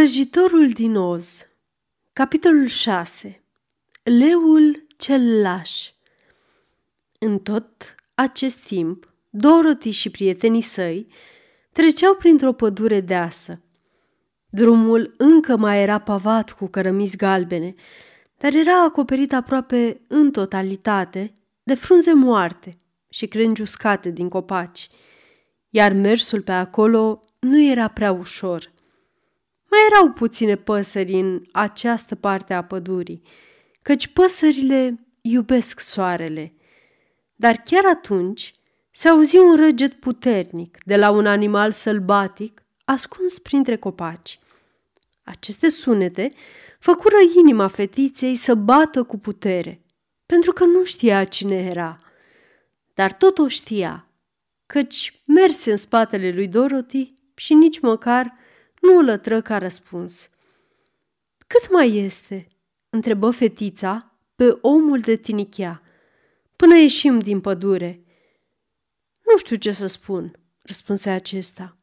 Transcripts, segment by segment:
Vrăjitorul din Oz Capitolul 6 Leul cel laș În tot acest timp, Dorothy și prietenii săi treceau printr-o pădure deasă. Drumul încă mai era pavat cu cărămizi galbene, dar era acoperit aproape în totalitate de frunze moarte și crengi uscate din copaci, iar mersul pe acolo nu era prea ușor – mai erau puține păsări în această parte a pădurii, căci păsările iubesc soarele. Dar chiar atunci se auzi un răget puternic de la un animal sălbatic ascuns printre copaci. Aceste sunete făcură inima fetiței să bată cu putere, pentru că nu știa cine era. Dar tot o știa, căci merse în spatele lui Dorothy și nici măcar nu lătră ca răspuns. Cât mai este?" întrebă fetița pe omul de tinichea. Până ieșim din pădure. Nu știu ce să spun, răspunse acesta,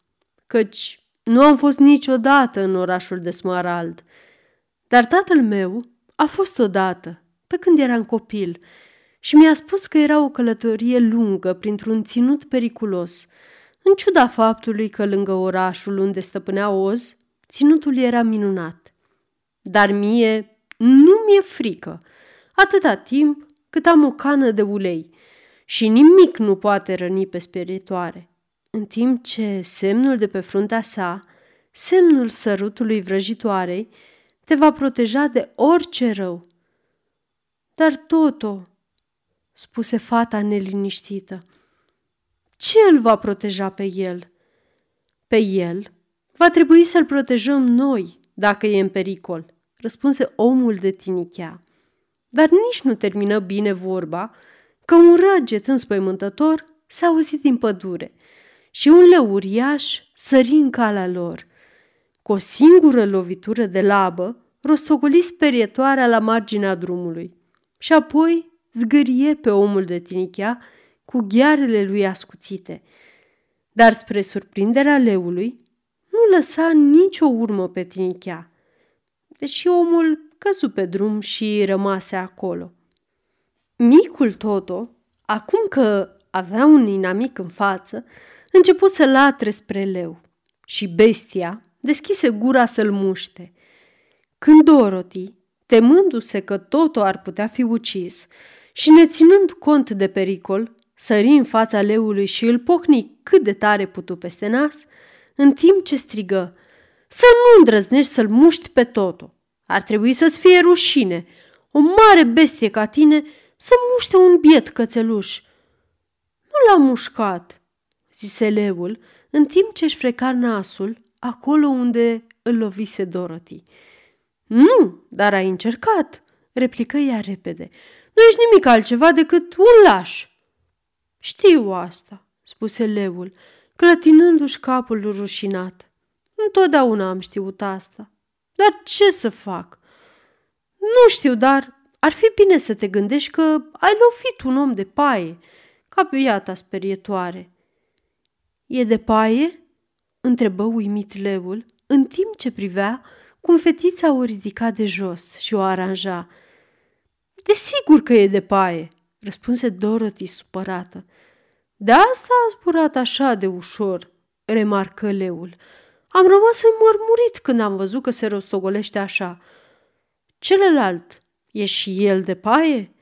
căci nu am fost niciodată în orașul de Smarald. Dar tatăl meu a fost odată, pe când eram copil, și mi-a spus că era o călătorie lungă printr-un ținut periculos – în ciuda faptului că lângă orașul unde stăpânea Oz, ținutul era minunat. Dar mie nu mi-e frică, atâta timp cât am o cană de ulei și nimic nu poate răni pe spiritoare. În timp ce semnul de pe fruntea sa, semnul sărutului vrăjitoarei, te va proteja de orice rău. Dar Toto, spuse fata neliniștită, ce îl va proteja pe el? Pe el va trebui să-l protejăm noi, dacă e în pericol, răspunse omul de tinichea. Dar nici nu termină bine vorba că un răget înspăimântător s-a auzit din pădure și un leu uriaș sări în calea lor. Cu o singură lovitură de labă, rostogoli sperietoarea la marginea drumului și apoi zgârie pe omul de tinichea cu ghearele lui ascuțite. Dar spre surprinderea leului, nu lăsa nicio urmă pe tinichea, deși omul căzu pe drum și rămase acolo. Micul Toto, acum că avea un inamic în față, început să latre spre leu și bestia deschise gura să-l muște. Când Dorothy, temându-se că Toto ar putea fi ucis și neținând cont de pericol, sări în fața leului și îl pocni cât de tare putu peste nas, în timp ce strigă, Să nu îndrăznești să-l muști pe totul. Ar trebui să-ți fie rușine. O mare bestie ca tine să muște un biet cățeluș. Nu l-am mușcat, zise leul, în timp ce își freca nasul acolo unde îl lovise Dorothy. Nu, dar ai încercat, replică ea repede. Nu ești nimic altceva decât un laș. Știu asta, spuse leul, clătinându-și capul rușinat. Întotdeauna am știut asta. Dar ce să fac? Nu știu, dar ar fi bine să te gândești că ai lovit un om de paie, ca pe iata sperietoare. E de paie? întrebă uimit leul, în timp ce privea cum fetița o ridica de jos și o aranja. Desigur că e de paie, răspunse Dorothy supărată. De asta a zburat așa de ușor, remarcă leul. Am rămas înmărmurit când am văzut că se rostogolește așa. Celălalt e și el de paie?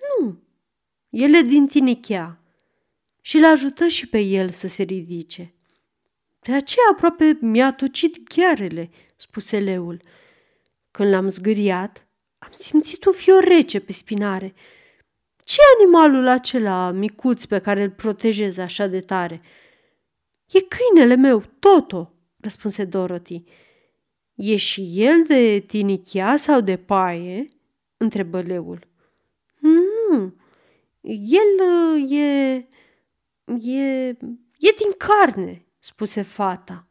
Nu, el e din tinichea și l ajută și pe el să se ridice. De aceea aproape mi-a tucit ghearele, spuse leul. Când l-am zgâriat, am simțit un fior rece pe spinare – ce animalul acela micuț pe care îl protejezi așa de tare? E câinele meu, Toto, răspunse Dorothy. E și el de tinichea sau de paie? întrebă leul. Nu, el uh, e... e... e din carne, spuse fata.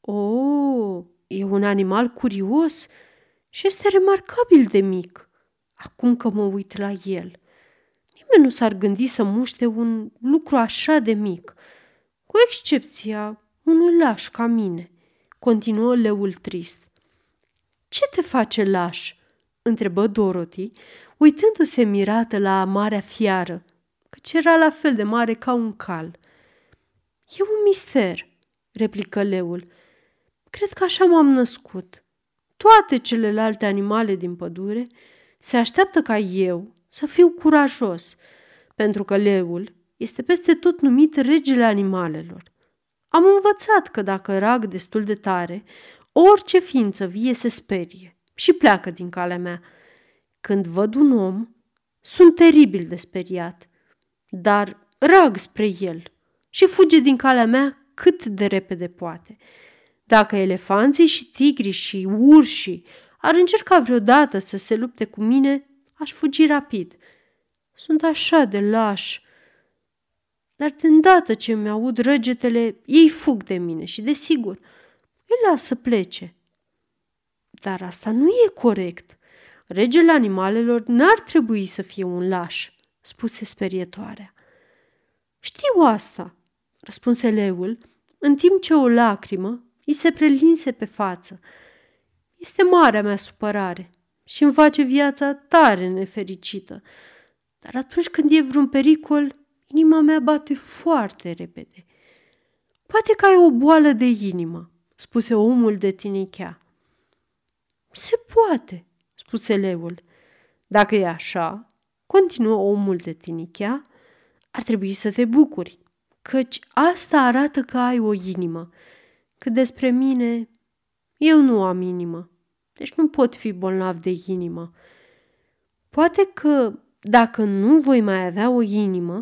O, oh, e un animal curios și este remarcabil de mic, acum că mă uit la el. Nimeni nu s-ar gândi să muște un lucru așa de mic, cu excepția unui laș ca mine, continuă leul trist. Ce te face laș?" întrebă Dorothy, uitându-se mirată la marea fiară, căci era la fel de mare ca un cal. E un mister, replică leul. Cred că așa m-am născut. Toate celelalte animale din pădure se așteaptă ca eu să fiu curajos, pentru că leul este peste tot numit regele animalelor. Am învățat că dacă rag destul de tare, orice ființă vie se sperie și pleacă din calea mea. Când văd un om, sunt teribil de speriat, dar rag spre el și fuge din calea mea cât de repede poate. Dacă elefanții și tigrii și urșii ar încerca vreodată să se lupte cu mine, aș fugi rapid. Sunt așa de lași. Dar de îndată ce mi-aud răgetele, ei fug de mine și, desigur, îi las să plece. Dar asta nu e corect. Regele animalelor n-ar trebui să fie un laș, spuse sperietoarea. Știu asta, răspunse leul, în timp ce o lacrimă îi se prelinse pe față. Este marea mea supărare și îmi face viața tare nefericită. Dar atunci când e vreun pericol, inima mea bate foarte repede. Poate că ai o boală de inimă, spuse omul de tinichea. Se poate, spuse leul. Dacă e așa, continuă omul de tinichea, ar trebui să te bucuri, căci asta arată că ai o inimă. Cât despre mine, eu nu am inimă, deci nu pot fi bolnav de inimă. Poate că dacă nu voi mai avea o inimă,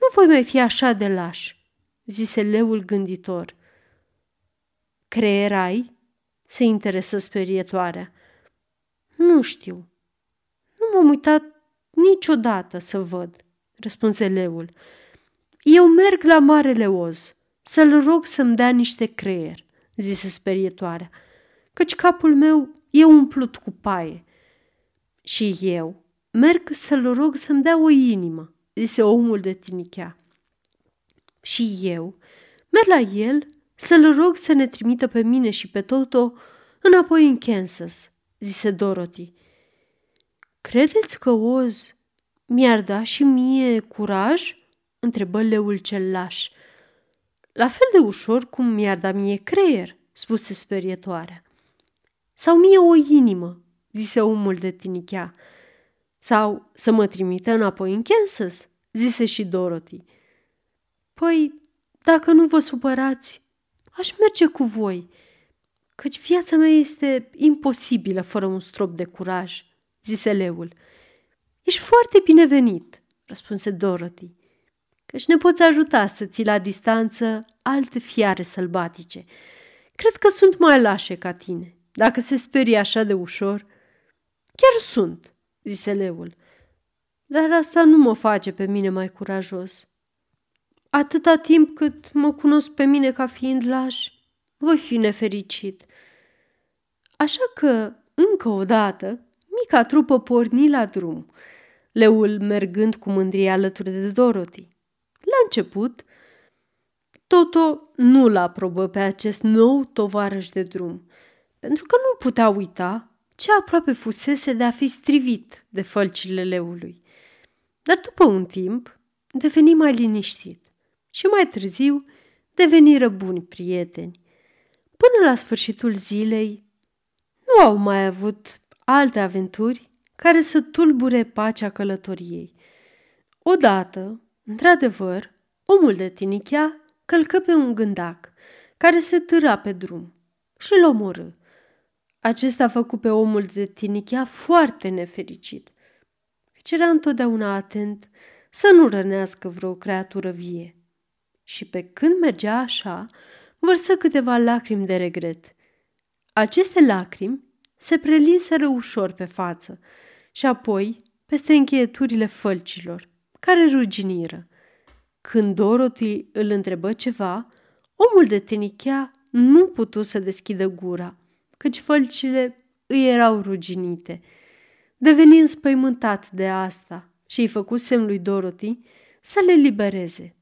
nu voi mai fi așa de laș, zise leul gânditor. Creier ai? se interesă sperietoarea. Nu știu. Nu m-am uitat niciodată să văd, răspunse leul. Eu merg la Marele Oz să-l rog să-mi dea niște creier, zise sperietoarea, căci capul meu e umplut cu paie. Și eu merg să-l rog să-mi dea o inimă, zise omul de tinichea. Și eu merg la el să-l rog să ne trimită pe mine și pe Toto înapoi în Kansas, zise Dorothy. Credeți că Oz mi-ar da și mie curaj? întrebă leul cel laș. La fel de ușor cum mi-ar da mie creier, spuse sperietoarea. Sau mie o inimă, zise omul de tinichea. Sau să mă trimite înapoi în Kansas, zise și Dorothy. Păi, dacă nu vă supărați, aș merge cu voi, căci viața mea este imposibilă fără un strop de curaj, zise leul. Ești foarte binevenit, răspunse Dorothy, căci ne poți ajuta să ții la distanță alte fiare sălbatice. Cred că sunt mai lașe ca tine, dacă se sperie așa de ușor. Chiar sunt, zise leul, dar asta nu mă face pe mine mai curajos. Atâta timp cât mă cunosc pe mine ca fiind laș, voi fi nefericit. Așa că, încă o dată, mica trupă porni la drum, leul mergând cu mândrie alături de Dorothy. La început, Toto nu-l aprobă pe acest nou tovarăș de drum, pentru că nu putea uita ce aproape fusese de a fi strivit de fălcile leului. Dar după un timp, deveni mai liniștit și mai târziu deveniră buni prieteni. Până la sfârșitul zilei, nu au mai avut alte aventuri care să tulbure pacea călătoriei. Odată, într-adevăr, omul de tinichea călcă pe un gândac care se târa pe drum și îl omorâ. Acesta a făcut pe omul de tinichea foarte nefericit, căci era întotdeauna atent să nu rănească vreo creatură vie. Și pe când mergea așa, vărsă câteva lacrimi de regret. Aceste lacrimi se prelinseră ușor pe față și apoi peste încheieturile fălcilor, care ruginiră. Când Dorothy îl întrebă ceva, omul de tenichea nu putu să deschidă gura, căci fălcile îi erau ruginite. Deveni înspăimântat de asta și îi făcu semn lui Dorothy să le libereze.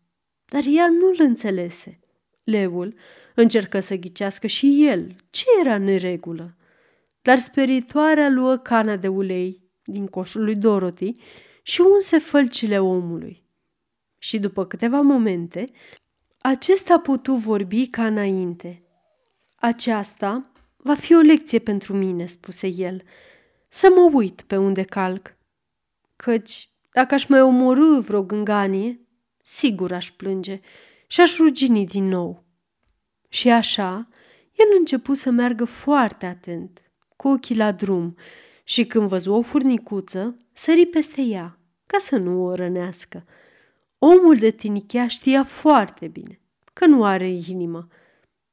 Dar ea nu-l înțelese. Leul încercă să ghicească și el ce era neregulă, dar speritoarea luă cana de ulei din coșul lui Dorothy și unse fălcile omului. Și după câteva momente, acesta putu vorbi ca înainte. Aceasta va fi o lecție pentru mine, spuse el, să mă uit pe unde calc. Căci, dacă aș mai omorâ vreo gânganie, sigur aș plânge și aș rugini din nou. Și așa, el începu să meargă foarte atent, cu ochii la drum, și când văzu o furnicuță, sări peste ea, ca să nu o rănească. Omul de tinichea știa foarte bine că nu are inimă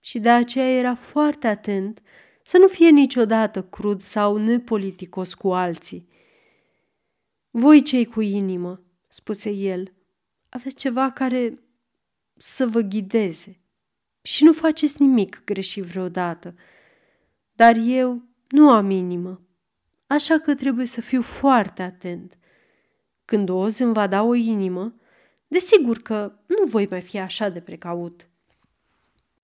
și de aceea era foarte atent să nu fie niciodată crud sau nepoliticos cu alții. Voi cei cu inimă, spuse el, aveți ceva care să vă ghideze și nu faceți nimic greșit vreodată. Dar eu nu am inimă, așa că trebuie să fiu foarte atent. Când Oz îmi va da o inimă, desigur că nu voi mai fi așa de precaut.